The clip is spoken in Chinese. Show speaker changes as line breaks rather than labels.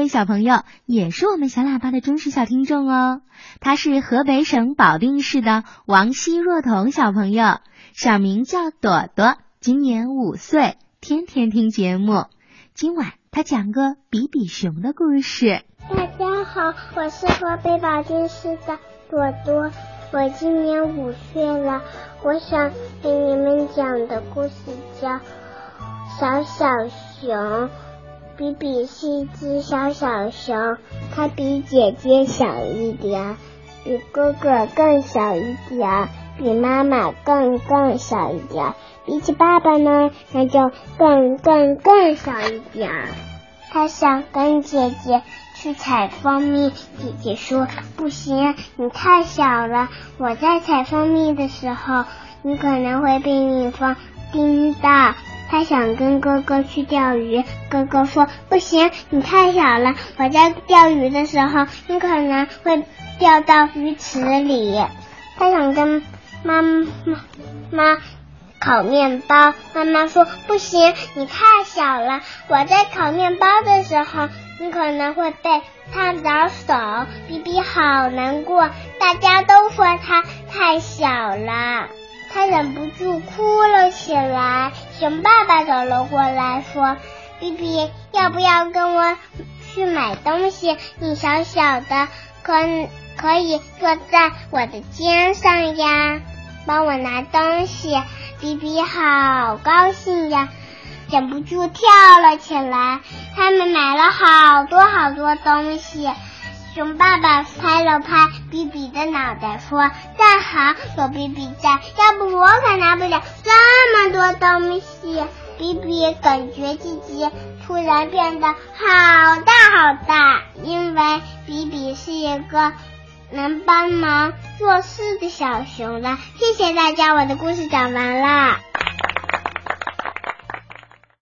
位小朋友也是我们小喇叭的忠实小听众哦。他是河北省保定市的王希若彤小朋友，小名叫朵朵，今年五岁，天天听节目。今晚他讲个比比熊的故事。
大家好，我是河北保定市的朵朵，我今年五岁了。我想给你们讲的故事叫《小小熊》。比比是一只小小熊，它比姐姐小一点，比哥哥更小一点，比妈妈更更小一点。比起爸爸呢，那就更更更小一点。他想跟姐姐去采蜂蜜，姐姐说不行，你太小了。我在采蜂蜜的时候，你可能会被蜜蜂叮到。他想跟哥哥去钓鱼，哥哥说不行，你太小了。我在钓鱼的时候，你可能会掉到鱼池里。他想跟妈妈妈烤面包，妈妈说不行，你太小了。我在烤面包的时候，你可能会被烫着手。比比好难过，大家都说他太小了。忍不住哭了起来。熊爸爸走了过来，说：“比比，要不要跟我去买东西？你小小的，可可以坐在我的肩上呀，帮我拿东西。”比比好高兴呀，忍不住跳了起来。他们买了好多好多东西。熊爸爸拍了拍比比的脑袋，说：“正好，有比比在，要不我可拿不了这么多东西。”比比感觉自己突然变得好大好大，因为比比是一个能帮忙做事的小熊了。谢谢大家，我的故事讲完了。